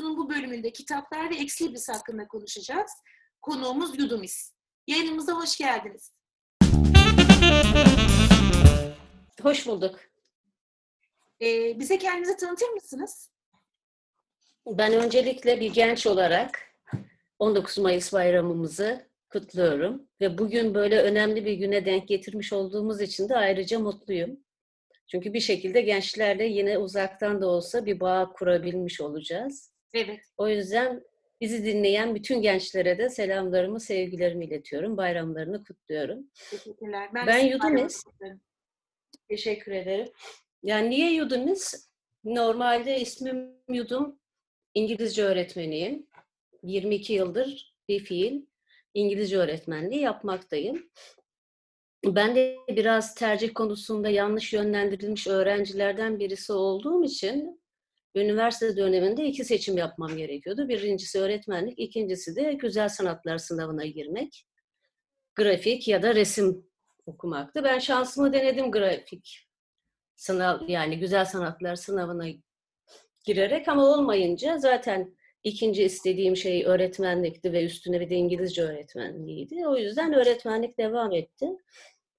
Hatun'un bu bölümünde kitaplar ve ekslibris hakkında konuşacağız. Konuğumuz Yudumis. Yayınımıza hoş geldiniz. Hoş bulduk. Ee, bize kendinizi tanıtır mısınız? Ben öncelikle bir genç olarak 19 Mayıs bayramımızı kutluyorum ve bugün böyle önemli bir güne denk getirmiş olduğumuz için de ayrıca mutluyum. Çünkü bir şekilde gençlerle yine uzaktan da olsa bir bağ kurabilmiş olacağız. Evet. O yüzden bizi dinleyen bütün gençlere de selamlarımı, sevgilerimi iletiyorum. Bayramlarını kutluyorum. Teşekkürler. Ben bayramınızı kutlarım. Teşekkür ederim. Yani niye Yudumis? Normalde ismim Yudum. İngilizce öğretmeniyim. 22 yıldır bir fiil İngilizce öğretmenliği yapmaktayım. Ben de biraz tercih konusunda yanlış yönlendirilmiş öğrencilerden birisi olduğum için üniversite döneminde iki seçim yapmam gerekiyordu. Birincisi öğretmenlik, ikincisi de güzel sanatlar sınavına girmek. Grafik ya da resim okumaktı. Ben şansımı denedim grafik sınav yani güzel sanatlar sınavına girerek ama olmayınca zaten ikinci istediğim şey öğretmenlikti ve üstüne bir de İngilizce öğretmenliğiydi. O yüzden öğretmenlik devam etti.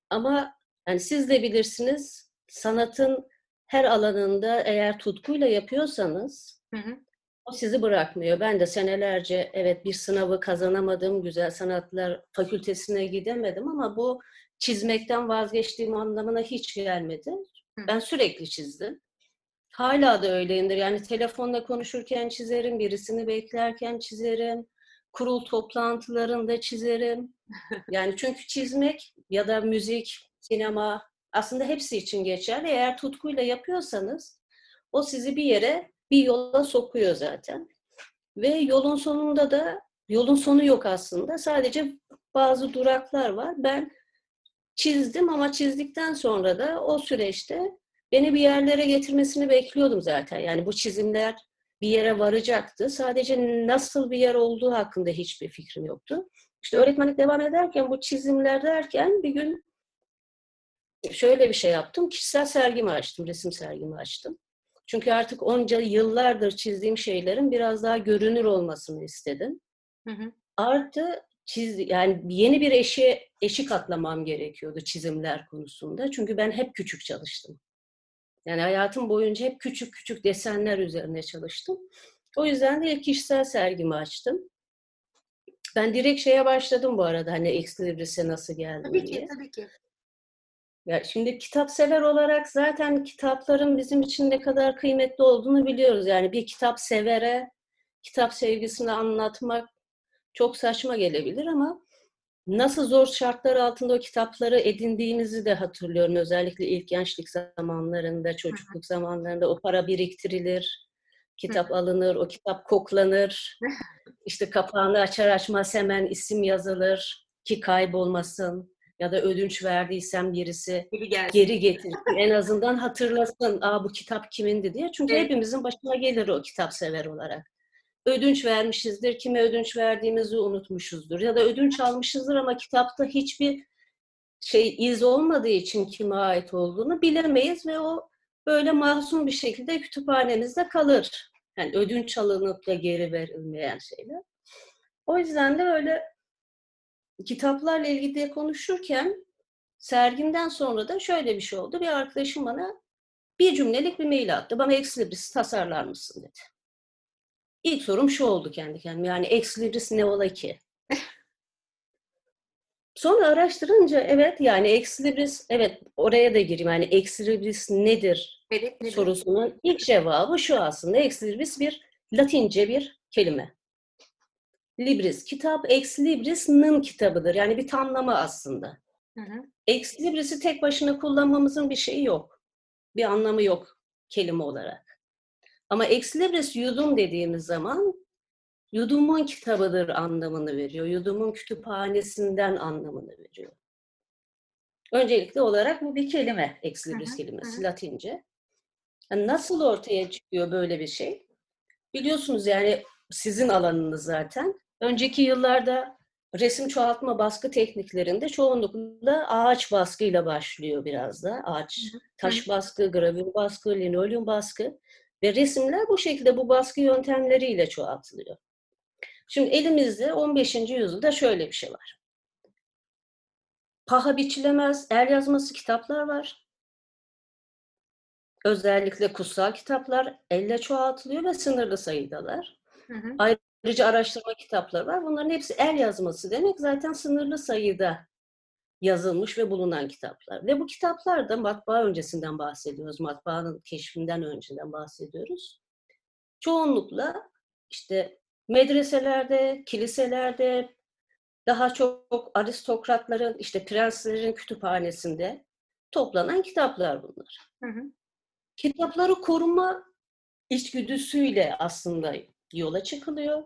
Ama yani siz de bilirsiniz sanatın her alanında eğer tutkuyla yapıyorsanız Hı hı. o sizi bırakmıyor. Ben de senelerce evet bir sınavı kazanamadım, güzel sanatlar fakültesine gidemedim ama bu çizmekten vazgeçtiğim anlamına hiç gelmedi. Hı. Ben sürekli çizdim. Hala da öyleyimdir. Yani telefonla konuşurken çizerim, birisini beklerken çizerim, kurul toplantılarında çizerim. Yani çünkü çizmek ya da müzik, sinema aslında hepsi için geçerli. Eğer tutkuyla yapıyorsanız o sizi bir yere, bir yola sokuyor zaten. Ve yolun sonunda da yolun sonu yok aslında. Sadece bazı duraklar var. Ben çizdim ama çizdikten sonra da o süreçte beni bir yerlere getirmesini bekliyordum zaten. Yani bu çizimler bir yere varacaktı. Sadece nasıl bir yer olduğu hakkında hiçbir fikrim yoktu. İşte öğretmenlik devam ederken bu çizimler derken bir gün şöyle bir şey yaptım. Kişisel sergimi açtım, resim sergimi açtım. Çünkü artık onca yıllardır çizdiğim şeylerin biraz daha görünür olmasını istedim. Hı hı. Artı çiz yani yeni bir eşi eşik atlamam gerekiyordu çizimler konusunda. Çünkü ben hep küçük çalıştım. Yani hayatım boyunca hep küçük küçük desenler üzerine çalıştım. O yüzden de kişisel sergimi açtım. Ben direkt şeye başladım bu arada hani Exlibris'e nasıl geldim Tabii diye. ki, tabii ki. Ya şimdi kitap sever olarak zaten kitapların bizim için ne kadar kıymetli olduğunu biliyoruz. Yani bir kitap severe kitap sevgisini anlatmak çok saçma gelebilir ama nasıl zor şartlar altında o kitapları edindiğimizi de hatırlıyorum. Özellikle ilk gençlik zamanlarında, çocukluk zamanlarında o para biriktirilir, kitap alınır, o kitap koklanır. İşte kapağını açar açmaz hemen isim yazılır ki kaybolmasın ya da ödünç verdiysem birisi gelsin. geri getir. en azından hatırlasın. Aa bu kitap kimindi diye. Çünkü Evet. hepimizin başına gelir o kitap sever olarak. Ödünç vermişizdir. Kime ödünç verdiğimizi unutmuşuzdur. Ya da ödünç almışızdır ama kitapta hiçbir şey iz olmadığı için kime ait olduğunu bilemeyiz ve o böyle masum bir şekilde kütüphanemizde kalır. Yani ödünç alınıp da geri verilmeyen şeyler. O yüzden de öyle kitaplarla ilgili de konuşurken sergimden sonra da şöyle bir şey oldu. Bir arkadaşım bana bir cümlelik bir mail attı. Bana Exlibris tasarlar mısın dedi. İlk sorum şu oldu kendi kendime. Yani Exlibris ne ola ki? Sonra araştırınca evet yani Exlibris evet oraya da gireyim. Yani Exlibris nedir Evet, ne sorusunun ilk cevabı şu aslında. Exlibris bir Latince bir kelime. Libris kitap, ex libris'nin kitabıdır. Yani bir tamlama aslında. Hı hı. Ex libris'i tek başına kullanmamızın bir şeyi yok. Bir anlamı yok kelime olarak. Ama ex libris yudum dediğimiz zaman yudumun kitabıdır anlamını veriyor. Yudumun kütüphanesinden anlamını veriyor. Öncelikli olarak bu bir kelime, ex libris Hı hı, kelimesi, hı. Latince. Yani nasıl ortaya çıkıyor böyle bir şey? Biliyorsunuz yani sizin alanınız zaten. Önceki yıllarda resim çoğaltma baskı tekniklerinde çoğunlukla ağaç baskıyla başlıyor biraz da. Ağaç, taş baskı, gravür baskı, linoleum baskı. Ve resimler bu şekilde bu baskı yöntemleriyle çoğaltılıyor. Şimdi elimizde 15. yüzyılda şöyle bir şey var. Paha biçilemez el yazması kitaplar var. Özellikle kutsal kitaplar elle çoğaltılıyor ve sınırlı sayıdalar. Hı hı. Ayrıca araştırma kitapları var. Bunların hepsi el yazması demek zaten sınırlı sayıda yazılmış ve bulunan kitaplar. Ve bu kitaplar da matbaa öncesinden bahsediyoruz. Matbaanın keşfinden önceden bahsediyoruz. Çoğunlukla işte medreselerde, kiliselerde, daha çok aristokratların, işte prenslerin kütüphanesinde toplanan kitaplar bunlar. Hı hı. Kitapları koruma içgüdüsüyle aslında yola çıkılıyor.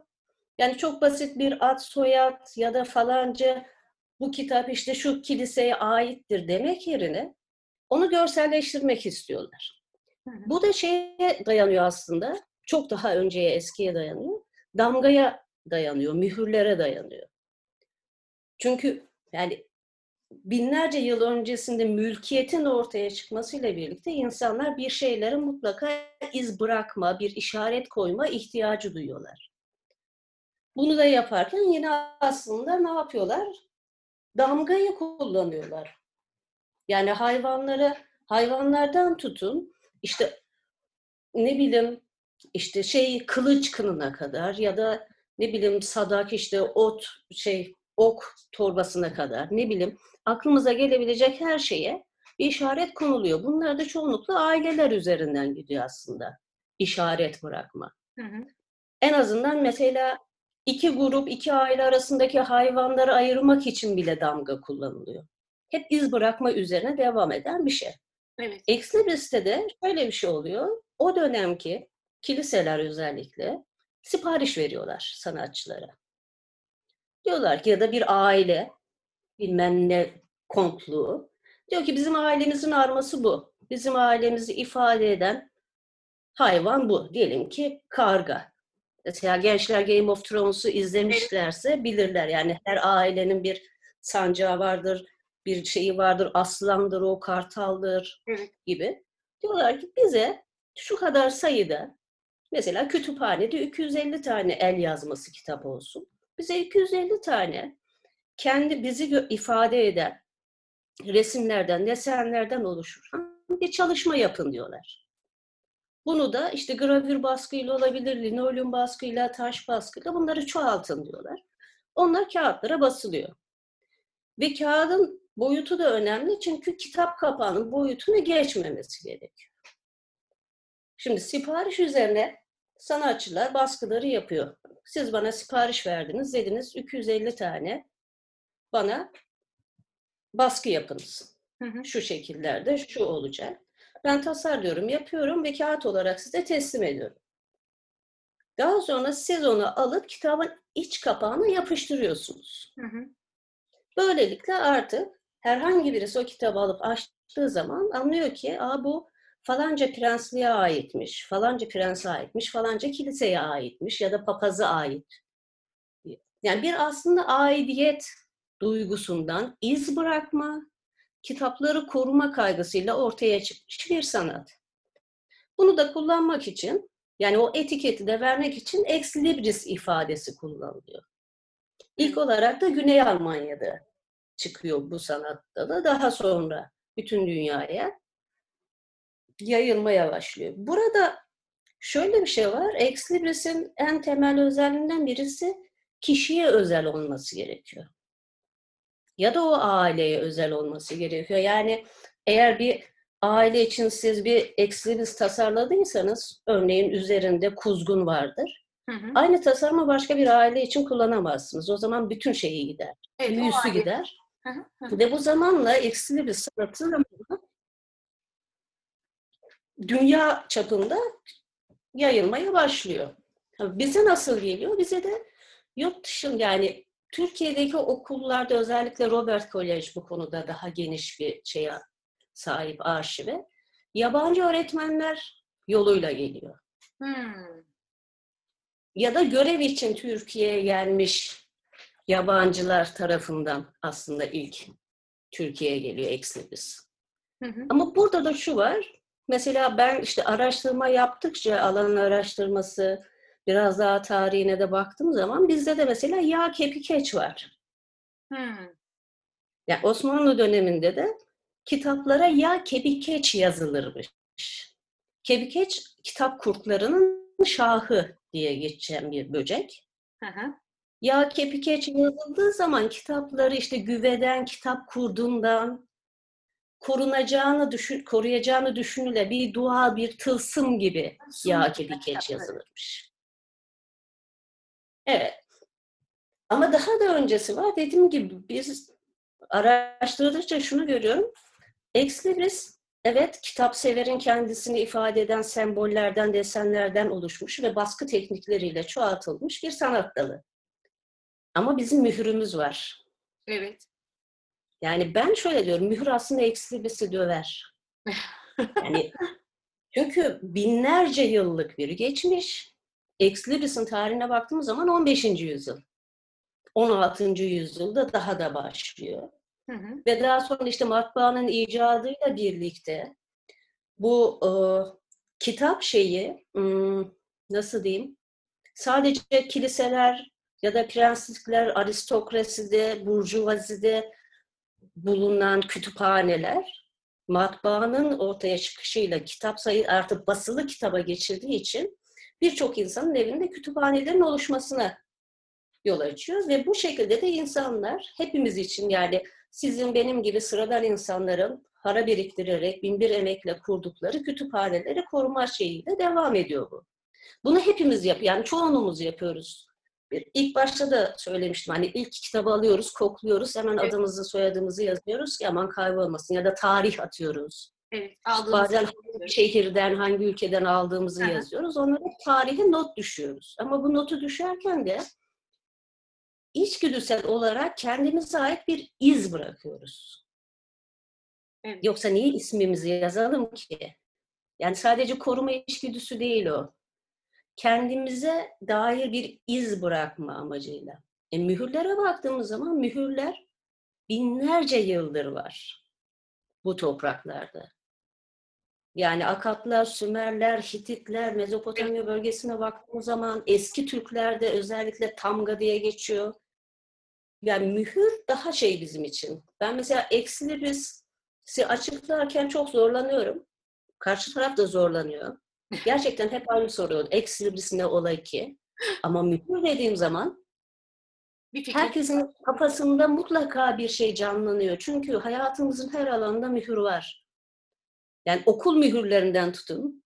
Yani çok basit bir ad soyad ya da falanca bu kitap işte şu kiliseye aittir demek yerine onu görselleştirmek istiyorlar. Hı hı. Bu da şeye dayanıyor aslında. Çok daha önceye, eskiye dayanıyor. Damgaya dayanıyor, mühürlere dayanıyor. Çünkü yani binlerce yıl öncesinde mülkiyetin ortaya çıkmasıyla birlikte insanlar bir şeylere mutlaka iz bırakma, bir işaret koyma ihtiyacı duyuyorlar. Bunu da yaparken yine aslında ne yapıyorlar? Damgayı kullanıyorlar. Yani hayvanları, hayvanlardan tutun, işte ne bileyim işte şey kılıç kınına kadar ya da ne bileyim sadak işte ot şey ok torbasına kadar ne bileyim aklımıza gelebilecek her şeye bir işaret konuluyor. Bunlar da çoğunlukla aileler üzerinden gidiyor aslında. işaret bırakma. Hı hı. En azından mesela iki grup, iki aile arasındaki hayvanları ayırmak için bile damga kullanılıyor. Hep iz bırakma üzerine devam eden bir şey. Evet. Ekslibris'te de şöyle bir şey oluyor. O dönemki kiliseler özellikle sipariş veriyorlar sanatçılara. Diyorlar ki ya da bir aile bilmem ne kontluğu diyor ki bizim ailemizin arması bu. Bizim ailemizi ifade eden hayvan bu. Diyelim ki karga. Mesela gençler Game of Thrones'u izlemişlerse bilirler. Yani her ailenin bir sancağı vardır, bir şeyi vardır, aslandır o, kartaldır gibi. Diyorlar ki bize şu kadar sayıda mesela kütüphanede 250 tane el yazması kitap olsun. Bize 250 tane kendi bizi ifade eden resimlerden, desenlerden oluşan bir çalışma yapın diyorlar. Bunu da işte gravür baskıyla olabilir, linoleum baskıyla, taş baskıyla bunları çoğaltın diyorlar. Onlar kağıtlara basılıyor. Ve kağıdın boyutu da önemli çünkü kitap kapağının boyutunu geçmemesi gerekiyor. Şimdi sipariş üzerine sanatçılar baskıları yapıyor. Siz bana sipariş verdiniz, dediniz 250 tane bana baskı yapınız. Hı hı. Şu şekillerde şu olacak. Ben tasarlıyorum, yapıyorum ve kağıt olarak size teslim ediyorum. Daha sonra siz onu alıp kitabın iç kapağına yapıştırıyorsunuz. Hı hı. Böylelikle artık herhangi birisi o kitabı alıp açtığı zaman anlıyor ki Aa, bu falanca prensliğe aitmiş, falanca prense aitmiş, falanca kiliseye aitmiş ya da papaza ait. Yani bir aslında aidiyet duygusundan iz bırakma, kitapları koruma kaygısıyla ortaya çıkmış bir sanat. Bunu da kullanmak için, yani o etiketi de vermek için ex libris ifadesi kullanılıyor. İlk olarak da Güney Almanya'da çıkıyor bu sanatta da daha sonra bütün dünyaya yayılmaya başlıyor. Burada şöyle bir şey var. Ex libris'in en temel özelliğinden birisi kişiye özel olması gerekiyor. Ya da o aileye özel olması gerekiyor. Yani eğer bir aile için siz bir ex libris tasarladıysanız, örneğin üzerinde kuzgun vardır. Hı hı. Aynı tasarımı başka bir aile için kullanamazsınız. O zaman bütün şeyi gider. Evet, Büyüsü gider. Hı hı. Ve bu zamanla eksili bir sanatı dünya çapında yayılmaya başlıyor. Bize nasıl geliyor? Bize de yurt dışın yani Türkiye'deki okullarda özellikle Robert College bu konuda daha geniş bir şeye sahip arşive. Yabancı öğretmenler yoluyla geliyor. Hmm. Ya da görev için Türkiye'ye gelmiş yabancılar tarafından aslında ilk Türkiye'ye geliyor hı. Ama burada da şu var, Mesela ben işte araştırma yaptıkça alan araştırması biraz daha tarihine de baktığım zaman bizde de mesela yağ kepikeç var. Hmm. Yani Osmanlı döneminde de kitaplara yağ kepikeç yazılırmış. Kepikeç kitap kurtlarının şahı diye geçen bir böcek. Hı hı. Yağ kepikeç yazıldığı zaman kitapları işte güveden, kitap kurdundan korunacağını düşün, koruyacağını düşünüle bir dua, bir tılsım gibi kepikeç kitapları. yazılırmış. Evet. Ama daha da öncesi var. Dediğim gibi biz araştırdıkça şunu görüyorum. Ex libris evet kitap severin kendisini ifade eden sembollerden, desenlerden oluşmuş ve baskı teknikleriyle çoğaltılmış bir sanat dalı. Ama bizim mührümüz var. Evet. Yani ben şöyle diyorum, mühür aslında ex libris'i döver. Yani çünkü binlerce yıllık bir geçmiş. Ex libris'in tarihine baktığımız zaman 15. yüzyıl. 16. yüzyılda daha da başlıyor. Hı hı. Ve daha sonra işte matbaanın icadıyla birlikte bu e, kitap şeyi nasıl diyeyim sadece kiliseler ya da prenslikler, aristokraside, burjuvazide bulunan kütüphaneler matbaanın ortaya çıkışıyla kitap sayı artık basılı kitaba geçildiği için birçok insanın evinde kütüphanelerin oluşmasına yol açıyor ve bu şekilde de insanlar hepimiz için yani sizin benim gibi sıradan insanların para biriktirerek binbir emekle kurdukları kütüphaneleri koruma şeyiyle devam ediyor bu. Bunu hepimiz yap, yani çoğunluğumuz yapıyoruz. Bir, ilk başta da söylemiştim hani ilk kitabı alıyoruz, kokluyoruz, hemen Evet. adımızı, soyadımızı yazıyoruz ki aman kaybolmasın ya da tarih atıyoruz. Evet. Bazen hangi şehirden, hangi ülkeden aldığımızı Aha. yazıyoruz. Onlara tarihe not düşüyoruz. Ama bu notu düşerken de içgüdüsel olarak kendimize ait bir iz bırakıyoruz. Evet. Yoksa niye ismimizi yazalım ki? Yani sadece koruma içgüdüsü değil o. Kendimize dair bir iz bırakma amacıyla. E, mühürlere baktığımız zaman mühürler binlerce yıldır var bu topraklarda. Yani Akatlar, Sümerler, Hititler, Mezopotamya bölgesine baktığımız zaman eski Türklerde özellikle Tamga diye geçiyor. Yani mühür daha şey bizim için. Ben mesela eksi birisi açıklarken çok zorlanıyorum. Karşı taraf da zorlanıyor. Gerçekten hep aynı soruyor. Eksi ne olay ki? Ama mühür dediğim zaman bir fikir. herkesin kafasında mutlaka bir şey canlanıyor. Çünkü hayatımızın her alanında mühür var. Yani okul mühürlerinden tutun,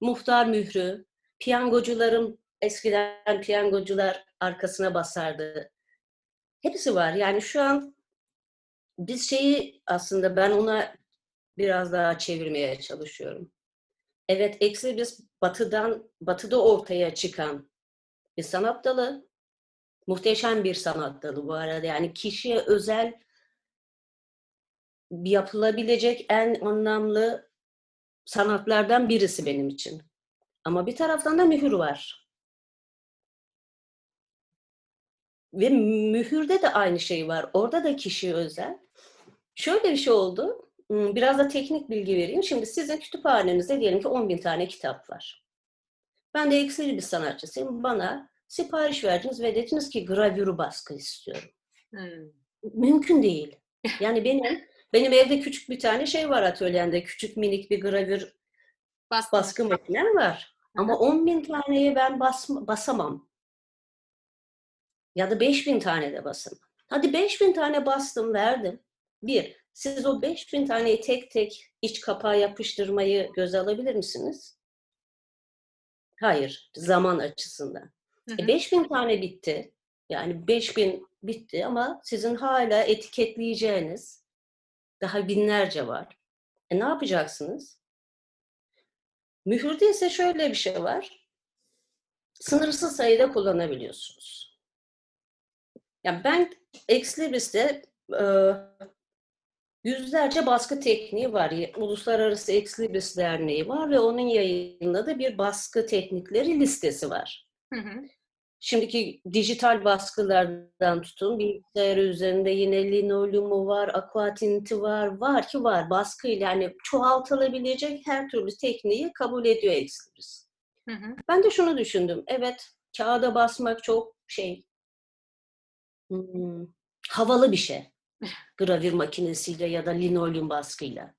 muhtar mührü, piyangocuların eskiden piyangocular arkasına basardı. Hepsi var. Yani şu an biz şeyi aslında ben ona biraz daha çevirmeye çalışıyorum. Evet, biz batıdan, batıda ortaya çıkan bir sanat dalı. Muhteşem bir sanat dalı bu arada. Yani kişiye özel yapılabilecek en anlamlı sanatlardan birisi benim için. Ama bir taraftan da mühür var. Ve mühürde de aynı şey var. Orada da kişiye özel. Şöyle bir şey oldu. Hmm, Biraz da teknik bilgi vereyim. Şimdi sizin kütüphanenizde diyelim ki 10 bin tane kitap var. Ben de eksili bir sanatçısıyım. Bana sipariş verdiniz ve dediniz ki gravürü baskı istiyorum. Hmm. Mümkün değil. Yani benim benim evde küçük bir tane şey var atölyemde. Küçük minik bir gravür Bastım. baskı makinem var. Ama 10 bin taneyi ben bas, basamam. Ya da 5 bin tane de basamam. Hadi 5 bin tane bastım verdim. Bir, siz o 5 bin taneyi tek tek iç kapağa yapıştırmayı göze alabilir misiniz? Hayır, zaman açısından. Hı E hı. 5000 tane bitti. Yani 5000 bitti ama sizin hala etiketleyeceğiniz daha binlerce var. E ne yapacaksınız? Mühürde ise şöyle bir şey var. Sınırsız sayıda kullanabiliyorsunuz. Yani ben Exlibris'te e, yüzlerce baskı tekniği var. Uluslararası Exlibris Derneği var ve onun yayınladığı bir baskı teknikleri listesi var. Hı hı. Şimdiki dijital baskılardan tutun, bilgisayarı üzerinde yine linolyumu var, aquatinti var, var ki var baskıyla yani çoğaltılabilecek her türlü tekniği kabul ediyor Exlibris. Hı hı. Ben de şunu düşündüm, evet kağıda basmak çok şey, hmm, havalı bir şey. Gravür makinesiyle ya da linolyum baskıyla.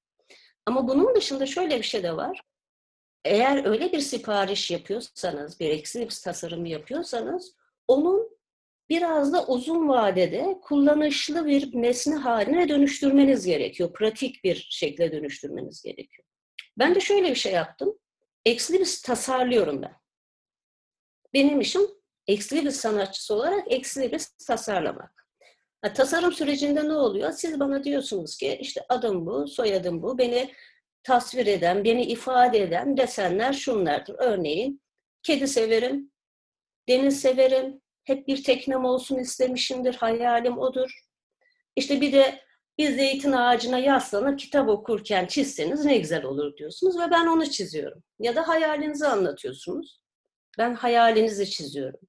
Ama bunun dışında şöyle bir şey de var. Eğer öyle bir sipariş yapıyorsanız, bir Exlibris tasarımı yapıyorsanız, onun biraz da uzun vadede kullanışlı bir nesne haline dönüştürmeniz gerekiyor. Pratik bir şekle dönüştürmeniz gerekiyor. Ben de şöyle bir şey yaptım. Exlibris tasarlıyorum ben. Benim işim Exlibris sanatçısı olarak Exlibris tasarlamak. Ha, tasarım sürecinde ne oluyor? Siz bana diyorsunuz ki işte adım bu, soyadım bu, beni tasvir eden, beni ifade eden desenler şunlardır. Örneğin kedi severim, deniz severim, hep bir teknem olsun istemişimdir, hayalim odur. İşte bir de bir zeytin ağacına yaslanıp kitap okurken çizseniz ne güzel olur diyorsunuz ve ben onu çiziyorum. Ya da hayalinizi anlatıyorsunuz. Ben hayalinizi çiziyorum.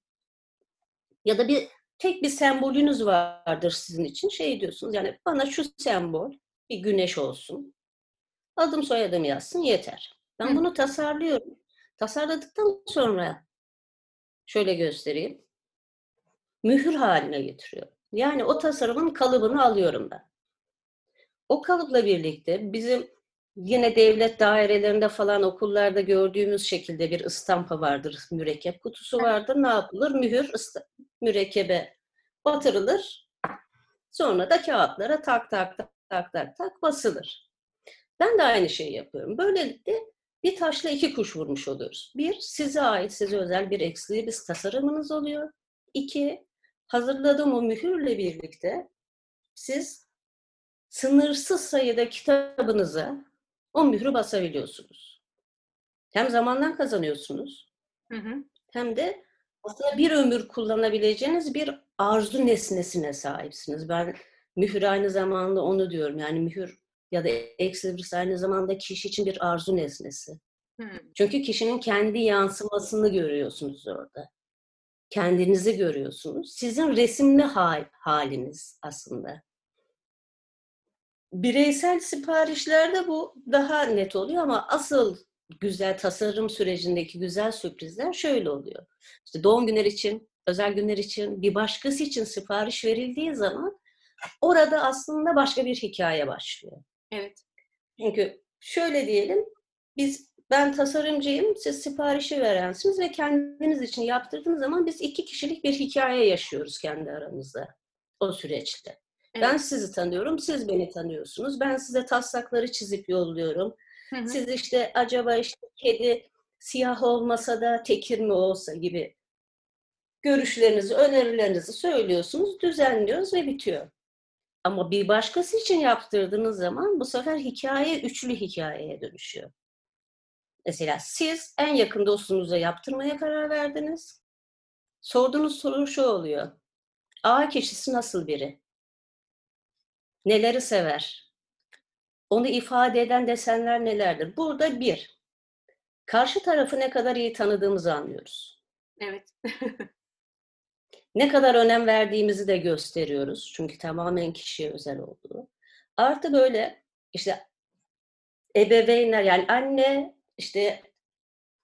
Ya da bir tek bir sembolünüz vardır sizin için. Şey diyorsunuz yani bana şu sembol bir güneş olsun. Adım soyadım yazsın yeter. Ben Hı. bunu tasarlıyorum. Tasarladıktan sonra şöyle göstereyim. Mühür haline getiriyorum. Yani o tasarımın kalıbını alıyorum ben. O kalıpla birlikte bizim yine devlet dairelerinde falan okullarda gördüğümüz şekilde bir ıstampa vardır. Mürekkep kutusu vardır. Ne yapılır? Mühür mürekkebe batırılır. Sonra da kağıtlara tak tak tak tak tak tak basılır. Ben de aynı şeyi yapıyorum. Böylelikle bir taşla iki kuş vurmuş oluyoruz. Bir, size ait, size özel bir eksili bir tasarımınız oluyor. İki, hazırladığım o mühürle birlikte siz sınırsız sayıda kitabınıza o mührü basabiliyorsunuz. Hem zamandan kazanıyorsunuz Hı hı. hem de aslında bir ömür kullanabileceğiniz bir arzu nesnesine sahipsiniz. Ben mühür aynı zamanda onu diyorum. Yani mühür ya da Exlibris aynı zamanda kişi için bir arzu nesnesi. Hı. Çünkü kişinin kendi yansımasını görüyorsunuz orada. Kendinizi görüyorsunuz. Sizin resimli hal, haliniz aslında. Bireysel siparişlerde bu daha net oluyor ama asıl güzel tasarım sürecindeki güzel sürprizler şöyle oluyor. İşte doğum günler için, özel günler için, bir başkası için sipariş verildiği zaman orada aslında başka bir hikaye başlıyor. Evet. Çünkü şöyle diyelim, biz ben tasarımcıyım, siz siparişi verensiniz ve kendiniz için yaptırdığınız zaman biz iki kişilik bir hikaye yaşıyoruz kendi aramızda o süreçte. Evet. Ben sizi tanıyorum, siz beni tanıyorsunuz. Ben size taslakları çizip yolluyorum. Hı hı. Siz işte acaba işte kedi siyah olmasa da tekir mi olsa gibi görüşlerinizi, önerilerinizi söylüyorsunuz, düzenliyoruz ve bitiyor. Ama bir başkası için yaptırdığınız zaman bu sefer hikaye üçlü hikayeye dönüşüyor. Mesela siz en yakın dostunuza yaptırmaya karar verdiniz. Sorduğunuz soru şu oluyor. A kişisi nasıl biri? Neleri sever? Onu ifade eden desenler nelerdir? Burada bir, karşı tarafı ne kadar iyi tanıdığımızı anlıyoruz. Evet. Ne kadar önem verdiğimizi de gösteriyoruz. Çünkü tamamen kişiye özel olduğu. Artı böyle işte ebeveynler yani anne işte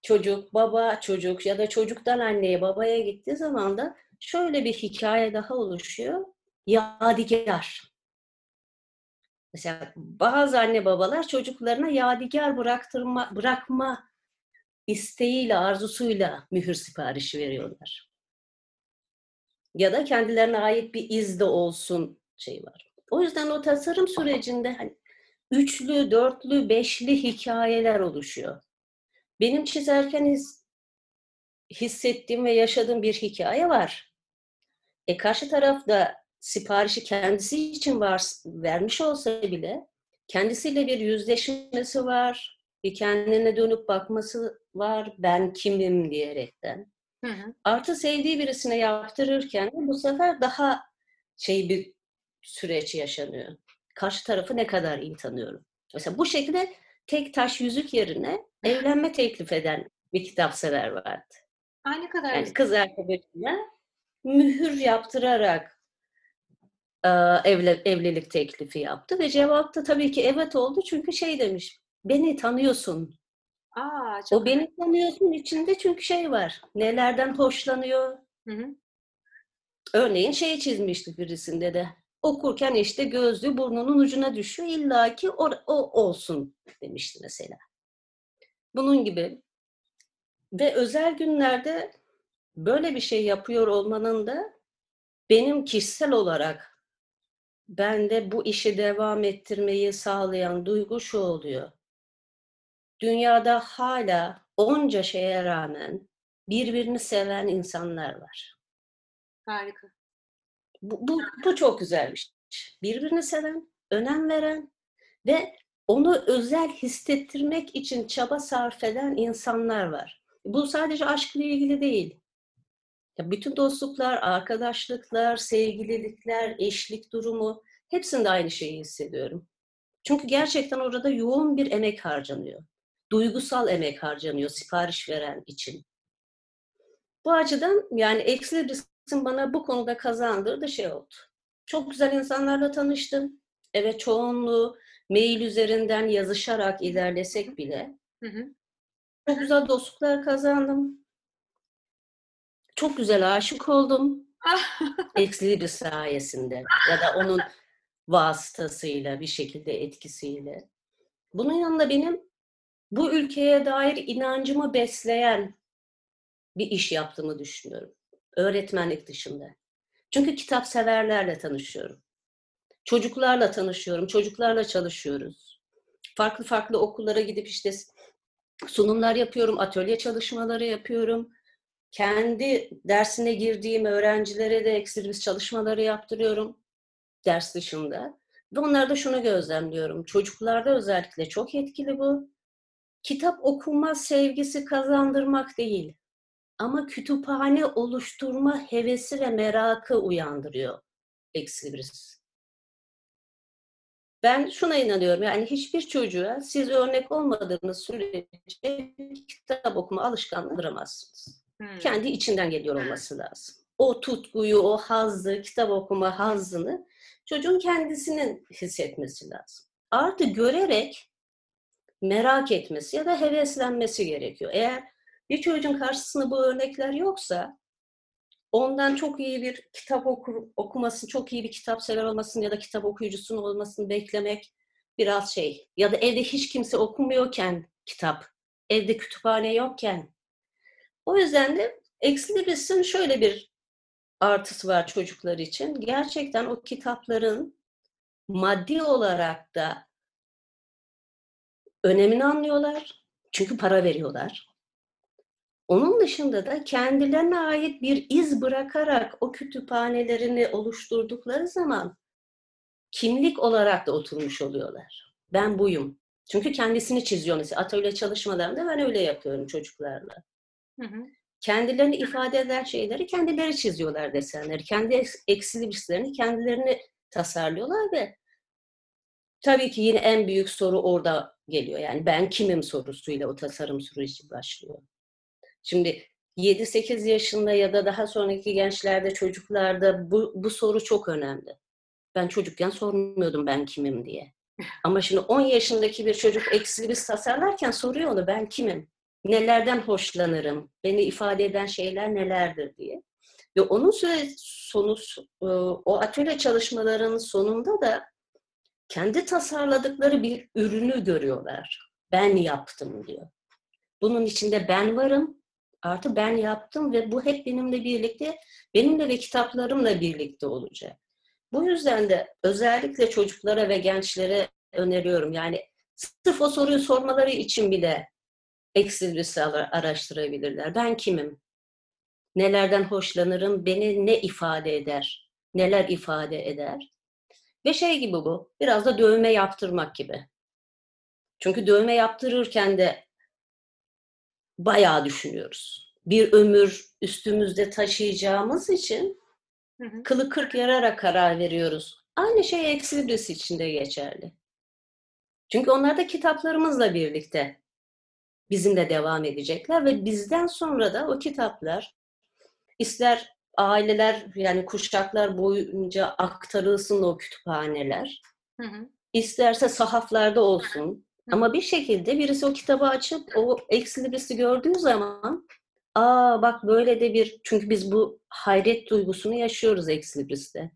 çocuk, baba çocuk ya da çocuktan anneye babaya gittiği zaman da şöyle bir hikaye daha oluşuyor. Yadigar. Mesela bazı anne babalar çocuklarına yadigar bıraktırma, bırakma isteğiyle, arzusuyla mühür siparişi veriyorlar. Ya da kendilerine ait bir iz de olsun şey var. O yüzden o tasarım sürecinde hani üçlü, dörtlü, beşli hikayeler oluşuyor. Benim çizerken his, hissettiğim ve yaşadığım bir hikaye var. E karşı taraf da siparişi kendisi için var, vermiş olsa bile kendisiyle bir yüzleşmesi var, bir kendine dönüp bakması var, ben kimim diyerekten. Hı hı. Artı sevdiği birisine yaptırırken bu sefer daha şey bir süreç yaşanıyor. Karşı tarafı ne kadar iyi tanıyorum. Mesela bu şekilde tek taş yüzük yerine evlenme teklif eden bir kitap sever vardı. Ay ne kadar Yani kız arkadaşına mühür yaptırarak evle, evlilik teklifi yaptı ve cevap da tabii ki evet oldu çünkü şey demiş beni tanıyorsun. Aa, çok O beni tanıyorsun içinde çünkü şey var. Nelerden hoşlanıyor. Hı hı. Örneğin şey çizmiştik birisinde de. Okurken işte gözlüğü burnunun ucuna düşüyor. İlla ki o, o olsun demişti mesela. Bunun gibi. Ve özel günlerde böyle bir şey yapıyor olmanın da benim kişisel olarak bende bu işi devam ettirmeyi sağlayan duygu şu oluyor. Dünyada hala onca şeye rağmen birbirini seven insanlar var. Harika. Bu, bu, bu çok güzel bir şey. Birbirini seven, önem veren ve onu özel hissettirmek için çaba sarf eden insanlar var. Bu sadece aşkla ilgili değil. Ya bütün dostluklar, arkadaşlıklar, sevgililikler, eşlik durumu hepsinde aynı şeyi hissediyorum. Çünkü gerçekten orada yoğun bir emek harcanıyor. Duygusal emek harcanıyor sipariş veren için. Bu açıdan yani Exlibris'in bana bu konuda kazandırdığı şey oldu. Çok güzel insanlarla tanıştım. Evet çoğunluğu mail üzerinden yazışarak ilerlesek bile Hı hı. çok güzel dostluklar kazandım. Çok güzel aşık oldum. Exlibris sayesinde ya da onun vasıtasıyla bir şekilde etkisiyle. Bunun yanında benim bu ülkeye dair inancımı besleyen bir iş yaptığımı düşünüyorum. Öğretmenlik dışında. Çünkü kitap severlerle tanışıyorum. Çocuklarla tanışıyorum, çocuklarla çalışıyoruz. Farklı farklı okullara gidip işte sunumlar yapıyorum, atölye çalışmaları yapıyorum. Kendi dersine girdiğim öğrencilere de ekstremiz çalışmaları yaptırıyorum ders dışında. Ve onlarda şunu gözlemliyorum. Çocuklarda özellikle çok etkili bu. Kitap okuma sevgisi kazandırmak değil ama kütüphane oluşturma hevesi ve merakı uyandırıyor Exlibris. Ben şuna inanıyorum yani hiçbir çocuğa siz örnek olmadığınız sürece kitap okuma alışkanlandıramazsınız. Hmm. Kendi içinden geliyor olması lazım. O tutkuyu, o hazzı, kitap okuma hazzını çocuğun kendisinin hissetmesi lazım. Artı görerek merak etmesi ya da heveslenmesi gerekiyor. Eğer bir çocuğun karşısında bu örnekler yoksa ondan çok iyi bir kitap okur, okumasını, çok iyi bir kitap sever olmasını ya da kitap okuyucusunun olmasını beklemek biraz şey. Ya da evde hiç kimse okumuyorken kitap, evde kütüphane yokken. O yüzden de Exlibris'in şöyle bir artısı var çocuklar için. Gerçekten o kitapların maddi olarak da önemini anlıyorlar. Çünkü para veriyorlar. Onun dışında da kendilerine ait bir iz bırakarak o kütüphanelerini oluşturdukları zaman kimlik olarak da oturmuş oluyorlar. Ben buyum. Çünkü kendisini çiziyor mesela. Atölye çalışmalarında ben öyle yapıyorum çocuklarla. Hı hı. Kendilerini ifade eden şeyleri kendileri çiziyorlar desenleri. Kendi eksilibrislerini kendilerini tasarlıyorlar ve tabii ki yine en büyük soru orada geliyor. Yani ben kimim sorusuyla o tasarım süreci başlıyor. Şimdi 7-8 yaşında ya da daha sonraki gençlerde, çocuklarda bu, bu soru çok önemli. Ben çocukken sormuyordum ben kimim diye. Ama şimdi 10 yaşındaki bir çocuk eksilibris tasarlarken soruyor onu ben kimim? Nelerden hoşlanırım? Beni ifade eden şeyler nelerdir diye. Ve onun sonu, o atölye çalışmalarının sonunda da kendi tasarladıkları bir ürünü görüyorlar. Ben yaptım diyor. Bunun içinde ben varım, artı ben yaptım ve bu hep benimle birlikte, benimle ve kitaplarımla birlikte olacak. Bu yüzden de özellikle çocuklara ve gençlere öneriyorum. Yani sırf o soruyu sormaları için bile Exlibris'i araştırabilirler. Ben kimim? Nelerden hoşlanırım? Beni ne ifade eder? Neler ifade eder? Ve şey gibi bu, biraz da dövme yaptırmak gibi. Çünkü dövme yaptırırken de bayağı düşünüyoruz. Bir ömür üstümüzde taşıyacağımız için Hı hı. kılı kırk yararak karar veriyoruz. Aynı şey Exlibris için de geçerli. Çünkü onlar da kitaplarımızla birlikte bizimle devam edecekler ve bizden sonra da o kitaplar ister aileler yani kuşaklar boyunca aktarılsın o kütüphaneler, Hı hı. isterse sahaflarda olsun. Ama bir şekilde birisi o kitabı açıp o eksilibris'i gördüğü zaman aa bak böyle de bir çünkü biz bu hayret duygusunu yaşıyoruz eksilibris'te.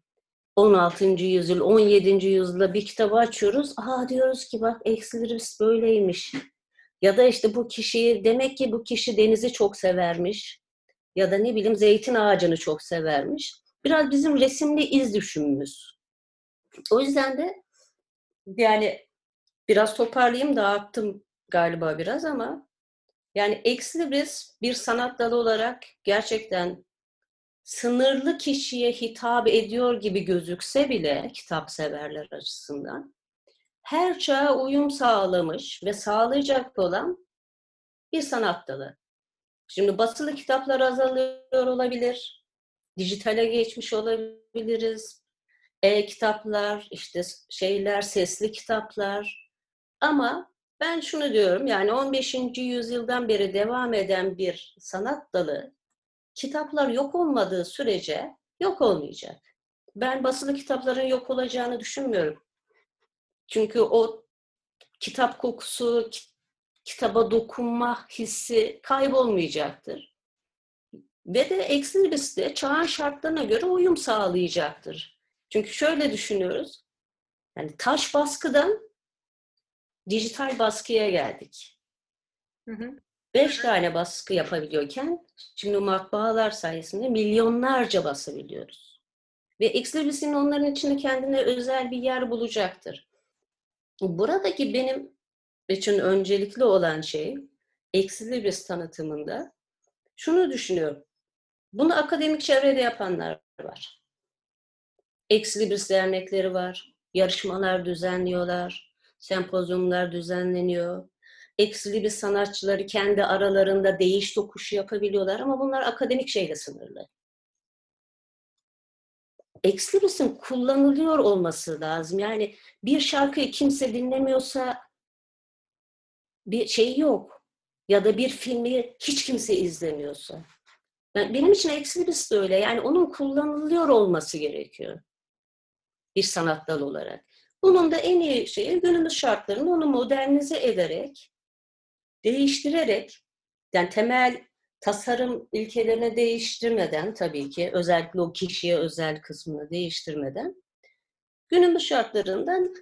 16. yüzyıl, 17. yüzyılda bir kitabı açıyoruz. Aa diyoruz ki bak eksilibris böyleymiş. Ya da işte bu kişiyi demek ki bu kişi denizi çok severmiş. Ya da ne bileyim zeytin ağacını çok severmiş. Biraz bizim resimli iz düşümümüz. O yüzden de yani biraz toparlayayım dağıttım galiba biraz ama yani eksilibris bir sanat dalı olarak gerçekten sınırlı kişiye hitap ediyor gibi gözükse bile kitap severler açısından her çağa uyum sağlamış ve sağlayacak olan bir sanat dalı. Şimdi basılı kitaplar azalıyor olabilir, dijitale geçmiş olabiliriz, e-kitaplar, işte şeyler, sesli kitaplar. Ama ben şunu diyorum, yani 15. yüzyıldan beri devam eden bir sanat dalı, kitaplar yok olmadığı sürece yok olmayacak. Ben basılı kitapların yok olacağını düşünmüyorum. Çünkü o kitap kokusu, kitaba dokunma hissi kaybolmayacaktır. Ve de Exlibris de çağın şartlarına göre uyum sağlayacaktır. Çünkü şöyle düşünüyoruz. Yani taş baskıdan dijital baskıya geldik. Hı hı. Beş tane baskı yapabiliyorken şimdi matbaalar sayesinde milyonlarca basabiliyoruz. Ve Exlibris'in onların içinde kendine özel bir yer bulacaktır. Buradaki benim için öncelikli olan şey Exlibris tanıtımında şunu düşünüyorum. Bunu akademik çevrede yapanlar var. Exlibris dernekleri var. Yarışmalar düzenliyorlar. Sempozyumlar düzenleniyor. Exlibris sanatçıları kendi aralarında değiş tokuşu yapabiliyorlar ama bunlar akademik şeyle sınırlı. Exlibris'in kullanılıyor olması lazım. Yani bir şarkıyı kimse dinlemiyorsa bir şey yok. Ya da bir filmi hiç kimse izlemiyorsa. Yani benim için Exlibris de öyle. Yani onun kullanılıyor olması gerekiyor. Bir sanat dalı olarak. Bunun da en iyi şeyi günümüz şartlarında onu modernize ederek, değiştirerek, yani temel tasarım ilkelerini değiştirmeden tabii ki, özellikle o kişiye özel kısmını değiştirmeden, günümüz şartlarından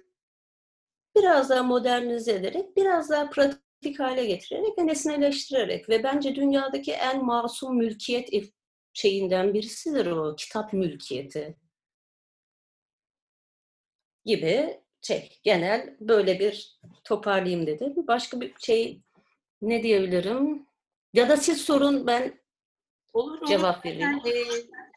biraz daha modernize ederek, biraz daha pratik hale getirerek ve nesneleştirerek ve bence dünyadaki en masum mülkiyet şeyinden birisidir o kitap mülkiyeti gibi şey genel böyle bir toparlayayım dedim. Başka bir şey ne diyebilirim? Ya da siz sorun ben Olur, olur. cevap vereyim. Ben, e,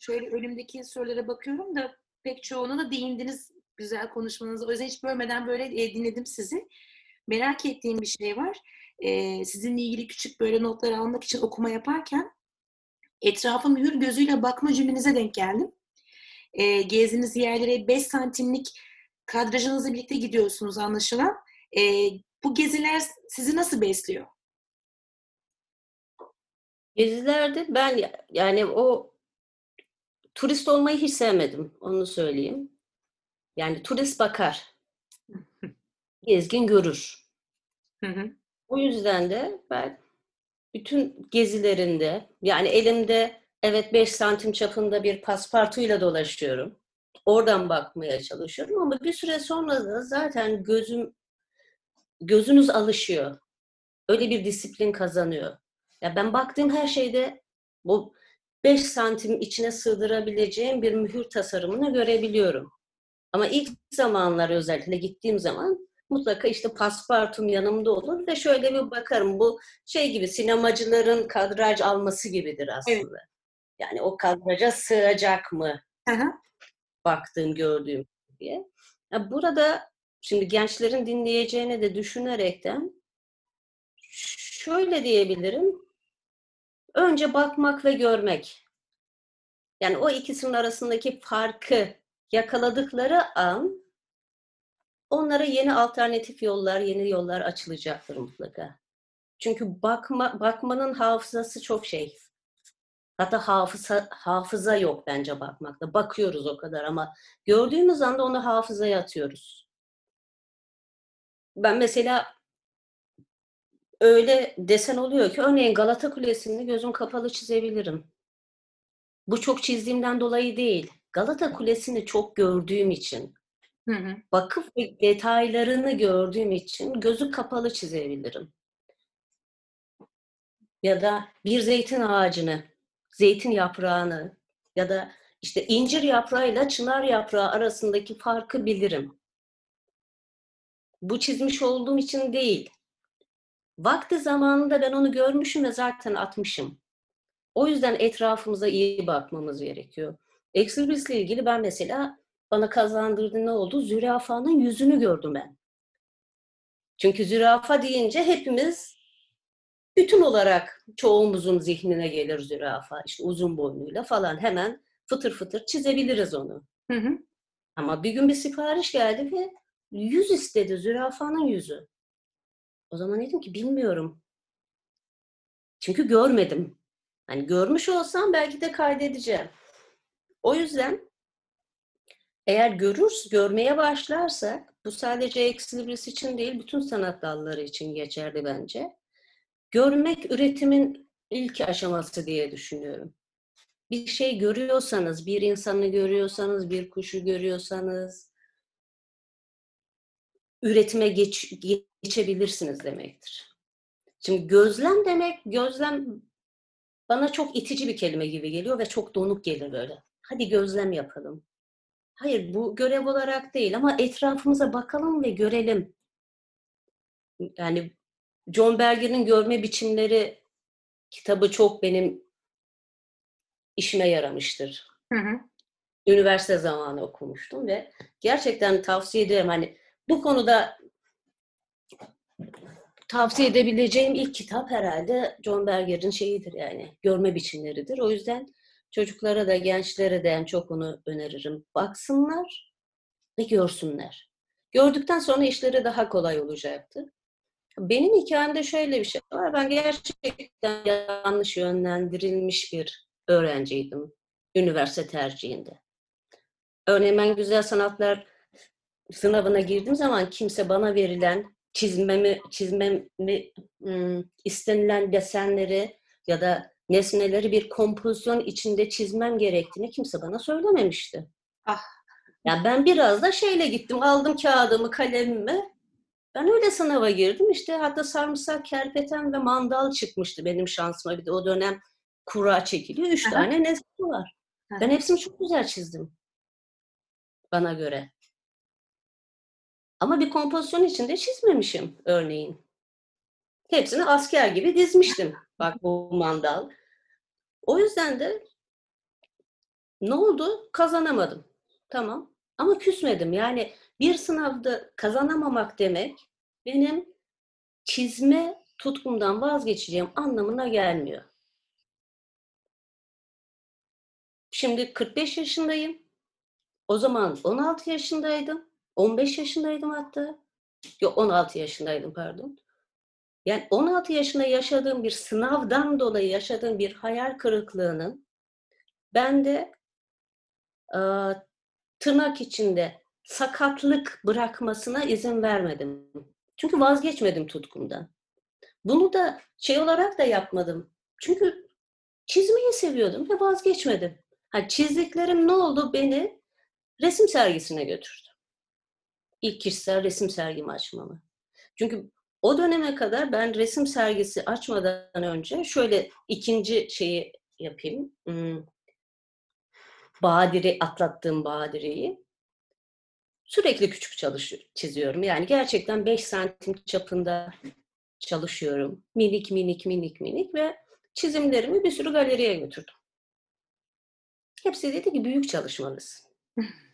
şöyle önümdeki sorulara bakıyorum da pek çoğuna da değindiniz güzel konuşmanızı. O yüzden hiç bölmeden böyle e, dinledim sizi. Merak ettiğim bir şey var. E, sizinle ilgili küçük böyle notlar almak için okuma yaparken etrafa mühür gözüyle bakma cümlenize denk geldim. E, gezdiğiniz yerlere 5 santimlik kadrajınızla birlikte gidiyorsunuz anlaşılan. E, bu geziler sizi nasıl besliyor? Gezilerde ben yani o turist olmayı hiç sevmedim. Onu söyleyeyim. Yani turist bakar. Gezgin görür. Hı hı. O yüzden de ben bütün gezilerinde yani elimde evet 5 santim çapında bir paspartuyla dolaşıyorum. Oradan bakmaya çalışıyorum ama bir süre sonra da zaten gözüm gözünüz alışıyor. Öyle bir disiplin kazanıyor. Ya ben baktığım her şeyde bu 5 santim içine sığdırabileceğim bir mühür tasarımını görebiliyorum. Ama ilk zamanlar özellikle gittiğim zaman mutlaka işte paspartum yanımda olur ve şöyle bir bakarım. Bu şey gibi sinemacıların kadraj alması gibidir aslında. Evet. Yani o kadraja sığacak mı hı. baktığım, gördüğüm diye. Ya burada şimdi gençlerin dinleyeceğini de düşünerekten şöyle diyebilirim. Önce bakmak ve görmek. Yani o ikisinin arasındaki farkı yakaladıkları an onlara yeni alternatif yollar, yeni yollar açılacaktır mutlaka. Çünkü bakma, bakmanın hafızası çok şey. Hatta hafıza, hafıza yok bence bakmakta. Bakıyoruz o kadar ama gördüğümüz anda onu hafızaya atıyoruz. Ben mesela öyle desen oluyor ki örneğin Galata Kulesi'ni gözüm kapalı çizebilirim. Bu çok çizdiğimden dolayı değil. Galata Kulesi'ni çok gördüğüm için, Hı hı. vakıf ve detaylarını gördüğüm için gözü kapalı çizebilirim. Ya da bir zeytin ağacını, zeytin yaprağını ya da işte incir yaprağıyla çınar yaprağı arasındaki farkı bilirim. Bu çizmiş olduğum için değil. Vakti zamanında ben onu görmüşüm ve zaten atmışım. O yüzden etrafımıza iyi bakmamız gerekiyor. Exlibris'le ilgili ben mesela bana kazandırdı ne oldu? Zürafanın yüzünü gördüm ben. Çünkü zürafa deyince hepimiz bütün olarak çoğumuzun zihnine gelir zürafa. İşte uzun boynuyla falan hemen fıtır fıtır çizebiliriz onu. Hı hı. Ama bir gün bir sipariş geldi ve yüz istedi, zürafanın yüzü. O zaman dedim ki bilmiyorum. Çünkü görmedim. Hani görmüş olsam belki de kaydedeceğim. O yüzden eğer görürüz, görmeye başlarsak, bu sadece eksilibris için değil, bütün sanat dalları için geçerli bence. Görmek üretimin ilk aşaması diye düşünüyorum. Bir şey görüyorsanız, bir insanı görüyorsanız, bir kuşu görüyorsanız, üretime geç, geçebilirsiniz demektir. Şimdi gözlem demek, gözlem bana çok itici bir kelime gibi geliyor ve çok donuk gelir böyle. Hadi gözlem yapalım. Hayır bu görev olarak değil ama etrafımıza bakalım ve görelim. Yani John Berger'in Görme Biçimleri kitabı çok benim işime yaramıştır. Hı hı. Üniversite zamanı okumuştum ve gerçekten tavsiye ederim. Hani bu konuda tavsiye edebileceğim ilk kitap herhalde John Berger'in şeyidir yani görme biçimleridir. O yüzden çocuklara da gençlere de en çok onu öneririm. Baksınlar ve görsünler. Gördükten sonra işleri daha kolay olacaktır. Benim hikayemde şöyle bir şey var. Ben gerçekten yanlış yönlendirilmiş bir öğrenciydim üniversite tercihinde. Örneğin ben güzel sanatlar sınavına girdiğim zaman kimse bana verilen çizmemi çizmemi istenilen desenleri ya da nesneleri bir kompozisyon içinde çizmem gerektiğini kimse bana söylememişti. Ah. Yani ben biraz da şeyle gittim, aldım kağıdımı, kalemimi. Ben öyle sınava girdim. İşte hatta sarımsak, kerpeten ve mandal çıkmıştı benim şansıma. Bir de o dönem kura çekiliyor. Üç Aha. tane nesne var. Aha. Ben hepsini çok güzel çizdim. Bana göre. Ama bir kompozisyon içinde çizmemişim örneğin. Hepsini asker gibi dizmiştim. Bak bu mandal. O yüzden de ne oldu? Kazanamadım. Tamam. Ama küsmedim. Yani bir sınavda kazanamamak demek benim çizme tutkumdan vazgeçeceğim anlamına gelmiyor. Şimdi 45 yaşındayım. O zaman 16 yaşındaydım. 15 yaşındaydım hatta. Yok 16 yaşındaydım pardon. Yani 16 yaşında yaşadığım bir sınavdan dolayı yaşadığım bir hayal kırıklığının bende e, tırnak içinde sakatlık bırakmasına izin vermedim. Çünkü vazgeçmedim tutkumdan. Bunu da şey olarak da yapmadım. Çünkü çizmeyi seviyordum ve vazgeçmedim. Ha, çizdiklerim ne oldu? Beni resim sergisine götürdü. İlk kişisel resim sergimi açmamı. Çünkü o döneme kadar ben resim sergisi açmadan önce şöyle ikinci şeyi yapayım. Hmm. Badire, atlattığım badireyi. Sürekli küçük çalışıyorum, çiziyorum. Yani gerçekten 5 santim çapında çalışıyorum. Minik minik minik minik ve çizimlerimi bir sürü galeriye götürdüm. Hepsi dedi ki büyük çalışmalısın.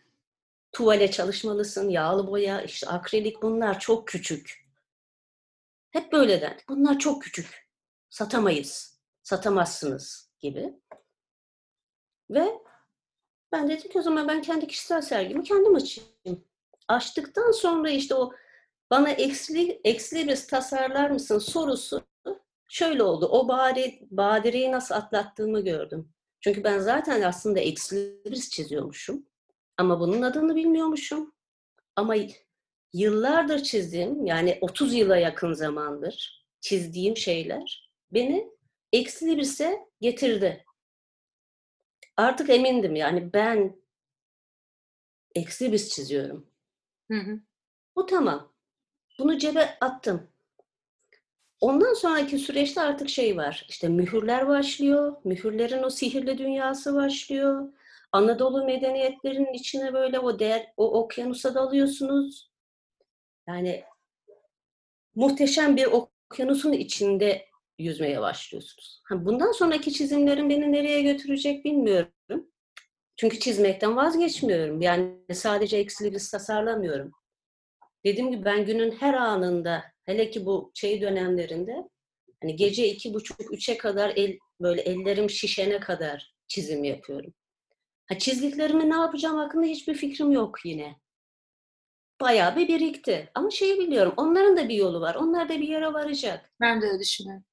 Tuvale çalışmalısın, yağlı boya, işte akrilik bunlar çok küçük. Hep böyle der. Bunlar çok küçük. Satamayız. Satamazsınız gibi. Ve ben dedim ki o zaman ben kendi kişisel sergimi kendim açayım. Açtıktan sonra işte o bana eksli bir tasarlar mısın sorusu şöyle oldu. O bari, badireyi nasıl atlattığımı gördüm. Çünkü ben zaten aslında eksili çiziyormuşum. Ama bunun adını bilmiyormuşum. Ama yıllardır çizdiğim, yani 30 yıla yakın zamandır çizdiğim şeyler beni eksili birse getirdi. Artık emindim yani ben eksi bir çiziyorum. Hı hı. Bu tamam. Bunu cebe attım. Ondan sonraki süreçte artık şey var. İşte mühürler başlıyor. Mühürlerin o sihirli dünyası başlıyor. Anadolu medeniyetlerinin içine böyle o değer, o okyanusa dalıyorsunuz. Yani muhteşem bir okyanusun içinde yüzmeye başlıyorsunuz. Bundan sonraki çizimlerim beni nereye götürecek bilmiyorum. Çünkü çizmekten vazgeçmiyorum. Yani sadece eksili bir tasarlamıyorum. Dediğim gibi ben günün her anında, hele ki bu şey dönemlerinde, hani gece iki buçuk, üçe kadar el, böyle ellerim şişene kadar çizim yapıyorum. Ha, çizdiklerimi ne yapacağım hakkında hiçbir fikrim yok yine. Bayağı bir birikti. Ama şeyi biliyorum, onların da bir yolu var. Onlar da bir yere varacak. Ben de öyle düşünüyorum.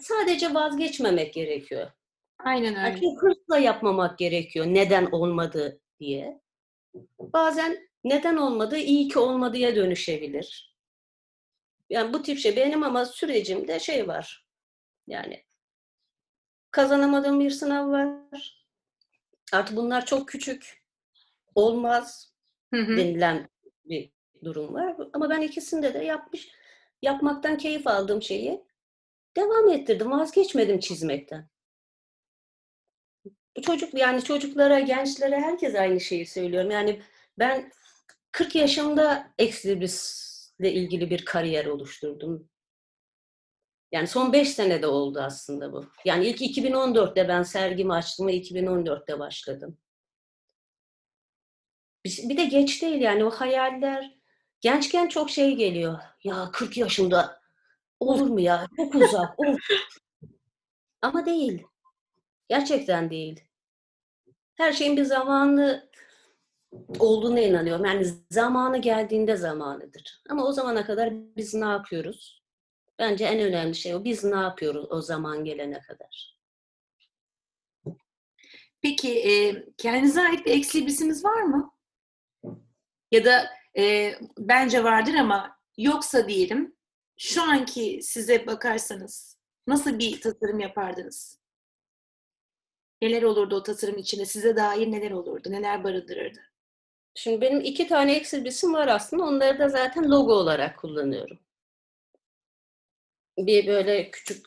Sadece vazgeçmemek gerekiyor. Aynen öyle. Çok hırsla yapmamak gerekiyor. Neden olmadı diye. Bazen neden olmadı, iyi ki olmadıya dönüşebilir. Yani bu tip şey benim ama sürecimde şey var. Yani kazanamadığım bir sınav var. Artık bunlar çok küçük. Olmaz Hı hı. denilen bir durum var. Ama ben ikisinde de yapmış, yapmaktan keyif aldığım şeyi devam ettirdim. Vazgeçmedim çizmekten. Bu çocuk yani çocuklara, gençlere herkes aynı şeyi söylüyorum. Yani ben 40 yaşımda Exlibris'le ilgili bir kariyer oluşturdum. Yani son 5 senede oldu aslında bu. Yani ilk 2014'te ben sergimi açtım ve 2014'te başladım. Bir de geç değil yani o hayaller. Gençken çok şey geliyor. Ya 40 yaşında olur mu ya? Çok uzak. Of. Ama değil. Gerçekten değil. Her şeyin bir zamanı olduğuna inanıyorum. Yani zamanı geldiğinde zamanıdır. Ama o zamana kadar biz ne yapıyoruz? Bence en önemli şey o. Biz ne yapıyoruz o zaman gelene kadar? Peki e, kendinize ait bir ekslibrisiniz var mı? Ya da e, bence vardır ama yoksa diyelim şu anki size bakarsanız nasıl bir tasarım yapardınız? Neler olurdu o tasarım içinde? Size dair neler olurdu? Neler barındırırdı? Şimdi benim iki tane eksilbisim var aslında. Onları da zaten logo olarak kullanıyorum. Bir böyle küçük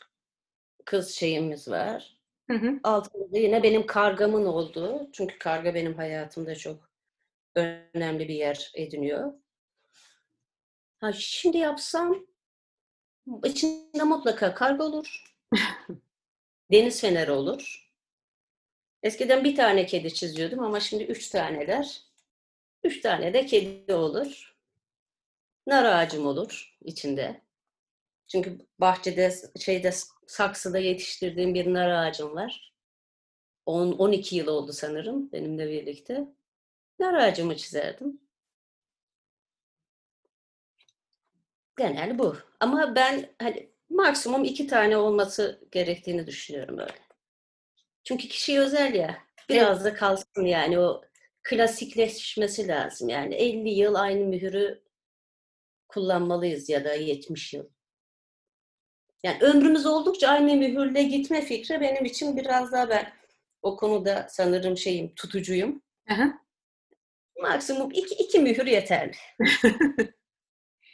kız şeyimiz var. Hı hı. Altında yine benim kargamın olduğu. Çünkü karga benim hayatımda çok önemli bir yer ediniyor. Ha, şimdi yapsam içinde mutlaka karga olur. Deniz feneri olur. Eskiden bir tane kedi çiziyordum ama şimdi üç taneler. Üç tane de kedi olur. Nar ağacım olur içinde. Çünkü bahçede, şeyde, saksıda yetiştirdiğim bir nar ağacım var. 10, 12 yıl oldu sanırım benimle birlikte. Nar ağacımı çizerdim. Genel bu. Ama ben hani maksimum iki tane olması gerektiğini düşünüyorum öyle. Çünkü kişi özel ya. Biraz da kalsın yani o klasikleşmesi lazım. Yani 50 yıl aynı mühürü kullanmalıyız ya da 70 yıl. Yani ömrümüz oldukça aynı mühürle gitme fikri benim için biraz daha ben o konuda sanırım şeyim tutucuyum. Aha. Maksimum iki, iki mühür yeterli.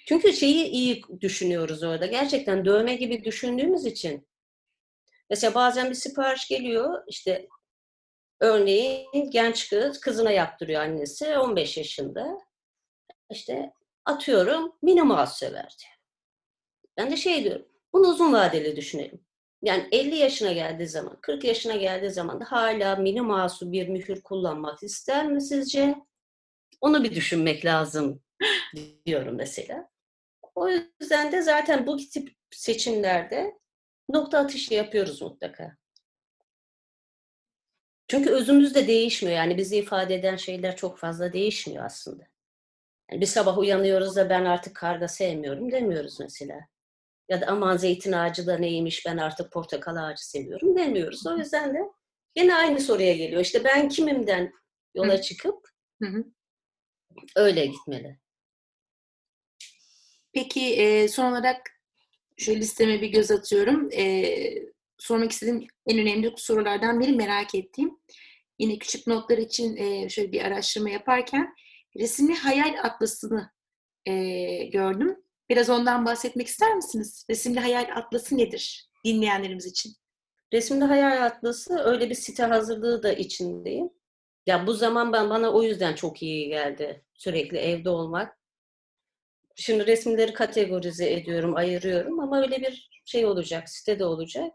Çünkü şeyi iyi düşünüyoruz orada. Gerçekten dövme gibi düşündüğümüz için. Mesela bazen bir sipariş geliyor. işte örneğin genç kız kızına yaptırıyor annesi 15 yaşında. İşte atıyorum mini mouse sever diyor. Ben de şey diyorum. Bunu uzun vadeli düşünelim. Yani 50 yaşına geldiği zaman, 40 yaşına geldiği zaman da hala mini mouse'u bir mühür kullanmak ister mi sizce? Onu bir düşünmek lazım diyorum mesela. O yüzden de zaten bu tip seçimlerde nokta atışı yapıyoruz mutlaka. Çünkü özümüz de değişmiyor. Yani bizi ifade eden şeyler çok fazla değişmiyor aslında. Yani bir sabah uyanıyoruz da ben artık karga sevmiyorum demiyoruz mesela. Ya da aman zeytin ağacı da neymiş ben artık portakal ağacı seviyorum demiyoruz. O yüzden de yine aynı soruya geliyor. İşte ben kimimden yola çıkıp Hı hı. öyle gitmeli. Peki e, son olarak şöyle listeme bir göz atıyorum. E, sormak istediğim en önemli sorulardan biri merak ettiğim. Yine küçük notlar için e, şöyle bir araştırma yaparken resimli hayal atlasını e, gördüm. Biraz ondan bahsetmek ister misiniz? Resimli hayal atlası nedir dinleyenlerimiz için? Resimde Hayal Atlası öyle bir site hazırlığı da içindeyim. Ya bu zaman ben bana o yüzden çok iyi geldi. Sürekli evde olmak. Şimdi resimleri kategorize ediyorum, ayırıyorum ama öyle bir şey olacak, sitede olacak.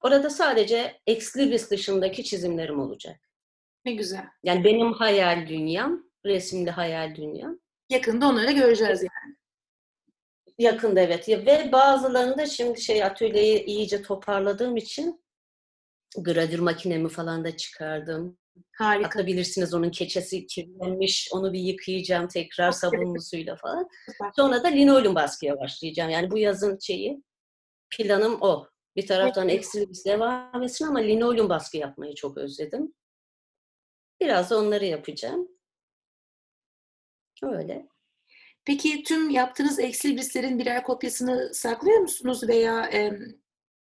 Orada sadece Exlibris dışındaki çizimlerim olacak. Ne güzel. Yani benim hayal dünyam, resimli hayal dünyam. Yakında onları da göreceğiz yani. Yakında evet. Ve bazılarını da şimdi şey atölyeyi iyice toparladığım için gravür makinemi falan da çıkardım. Harika. Hatta bilirsiniz onun keçesi kirlenmiş. Onu bir yıkayacağım tekrar sabunlu suyla falan. Sonra da linoleum baskıya başlayacağım. Yani bu yazın şeyi planım o. Bir taraftan. Exlibris devam etsin ama linoleum baskı yapmayı çok özledim. Biraz da onları yapacağım. Öyle. Peki tüm yaptığınız Exlibris'lerin birer kopyasını saklıyor musunuz veya e,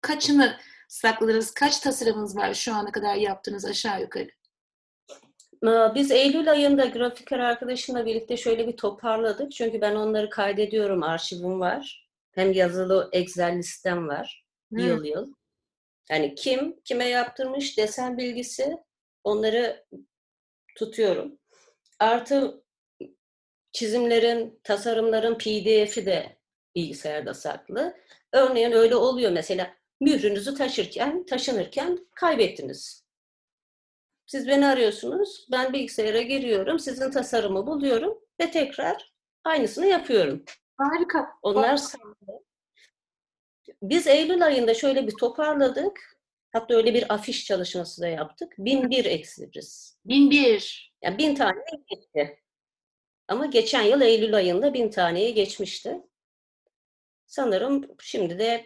kaçını sakladınız? Kaç tasarımınız var şu ana kadar yaptığınız aşağı yukarı? Biz Eylül ayında grafiker arkadaşımla birlikte şöyle bir toparladık. Çünkü ben onları kaydediyorum, arşivim var. Hem yazılı Excel listem var, Hı, yıl yıl. Yani kim, kime yaptırmış, desen bilgisi, onları tutuyorum. Artı çizimlerin, tasarımların PDF'i de bilgisayarda saklı. Örneğin öyle oluyor mesela mührünüzü taşırken, taşınırken kaybettiniz. Siz beni arıyorsunuz, ben bilgisayara giriyorum, sizin tasarımı buluyorum ve tekrar aynısını yapıyorum. Harika. Onlar saklı. Biz Eylül ayında şöyle bir toparladık. Hatta öyle bir afiş çalışması da yaptık. 1001 Exlibris. Bin bir. Yani bin tane geçti. Ama geçen yıl Eylül ayında bin taneyi geçmişti. Sanırım şimdi de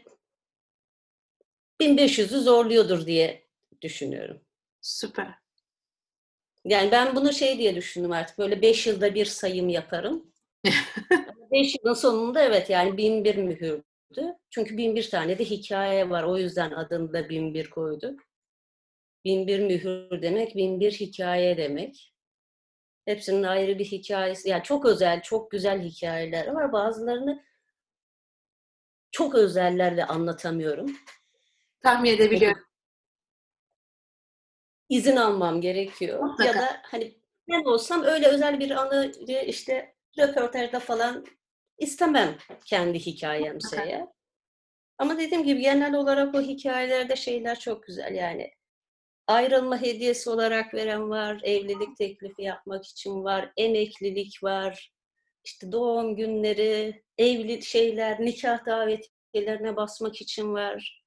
1500'ü zorluyordur diye düşünüyorum. Süper. Yani ben bunu şey diye düşündüm artık böyle 5 yılda bir sayım yaparım. 5 yılın sonunda evet yani 1001 mühürdü. Çünkü 1001 tane de hikaye var. O yüzden adını da 1001 koyduk. 1001 mühür demek 1001 hikaye demek. Hepsinin ayrı bir hikayesi. Yani çok özel, çok güzel hikayeler var. Bazılarını çok özellerle anlatamıyorum. Tahmin edebiliyorum. izin almam gerekiyor. Mutlaka. Ya da hani ben olsam öyle özel bir anı işte röportajda falan istemem kendi hikayemse ya. Ama dediğim gibi genel olarak o hikayelerde şeyler çok güzel yani. Ayrılma hediyesi olarak veren var, evlilik teklifi yapmak için var, emeklilik var, işte doğum günleri, evli şeyler, nikah davetiyelerine basmak için var.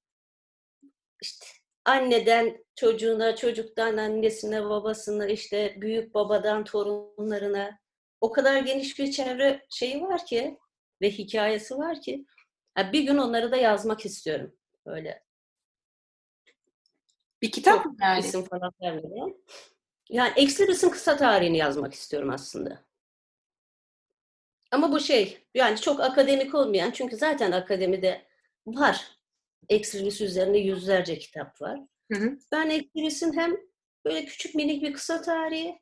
İşte anneden çocuğuna, çocuktan annesine, babasına, işte büyük babadan torunlarına o kadar geniş bir çevre şeyi var ki ve hikayesi var ki ha, bir gün onları da yazmak istiyorum. Böyle Bir kitap mı yani? isim falan vermeden. Yani Exlibris'in kısa tarihini yazmak istiyorum aslında. Ama bu şey, yani çok akademik olmayan, çünkü zaten akademide var. Exlibris üzerinde yüzlerce kitap var. Hı hı. Ben Exlibris'in hem böyle küçük minik bir kısa tarihi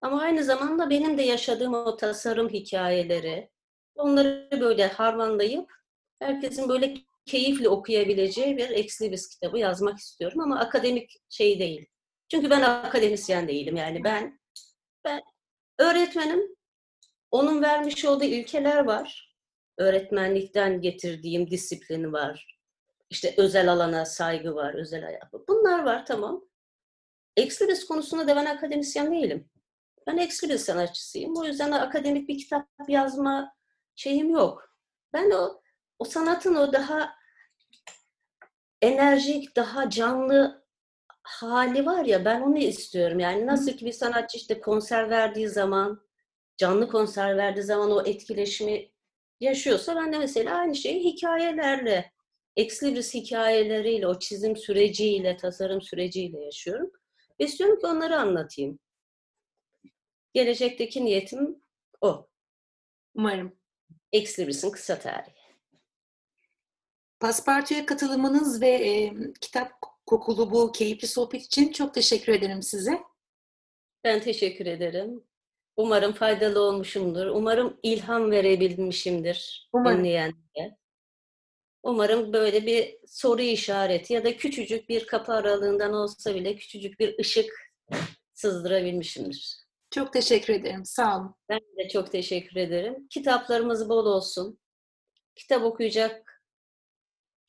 ama aynı zamanda benim de yaşadığım o tasarım hikayeleri, onları böyle harmanlayıp herkesin böyle keyifle okuyabileceği bir Exlibris kitabı yazmak istiyorum ama akademik şey değil. Çünkü ben akademisyen değilim yani ben ben öğretmenim. Onun vermiş olduğu ilkeler var. Öğretmenlikten getirdiğim disiplini var. İşte özel alana saygı var, özel hayatı. Bunlar var tamam. Exlibris konusunda da ben akademisyen değilim. Ben Exlibris sanatçısıyım. O yüzden akademik bir kitap yazma şeyim yok. Ben o o sanatın o daha enerjik, daha canlı hali var ya ben onu istiyorum. Yani nasıl ki bir sanatçı işte konser verdiği zaman, canlı konser verdiği zaman o etkileşimi yaşıyorsa ben de mesela aynı şeyi hikayelerle, ex libris hikayeleriyle, o çizim süreciyle, tasarım süreciyle yaşıyorum. Ve istiyorum ki onları anlatayım. Gelecekteki niyetim o. Umarım. Ex libris'in kısa tarihi. Paspartu'ya katılımınız ve e, kitap kokulu bu keyifli sohbet için çok teşekkür ederim size. Ben teşekkür ederim. Umarım faydalı olmuşumdur. Umarım ilham verebilmişimdir Umarım. dinleyenlere. Umarım böyle bir soru işareti ya da küçücük bir kapı aralığından olsa bile küçücük bir ışık sızdırabilmişimdir. Çok teşekkür ederim. Sağ olun. Ben de çok teşekkür ederim. Kitaplarımız bol olsun. Kitap okuyacak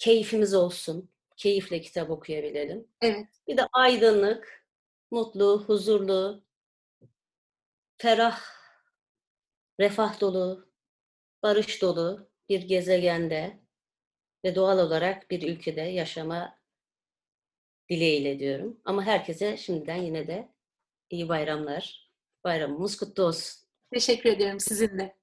keyfimiz olsun. Keyifle kitap okuyabilelim. Evet. Bir de aydınlık, mutlu, huzurlu, ferah, refah dolu, barış dolu bir gezegende ve doğal olarak bir ülkede yaşama dileğiyle diyorum. Ama herkese şimdiden yine de iyi bayramlar. Bayramımız kutlu olsun. Teşekkür ederim sizin de.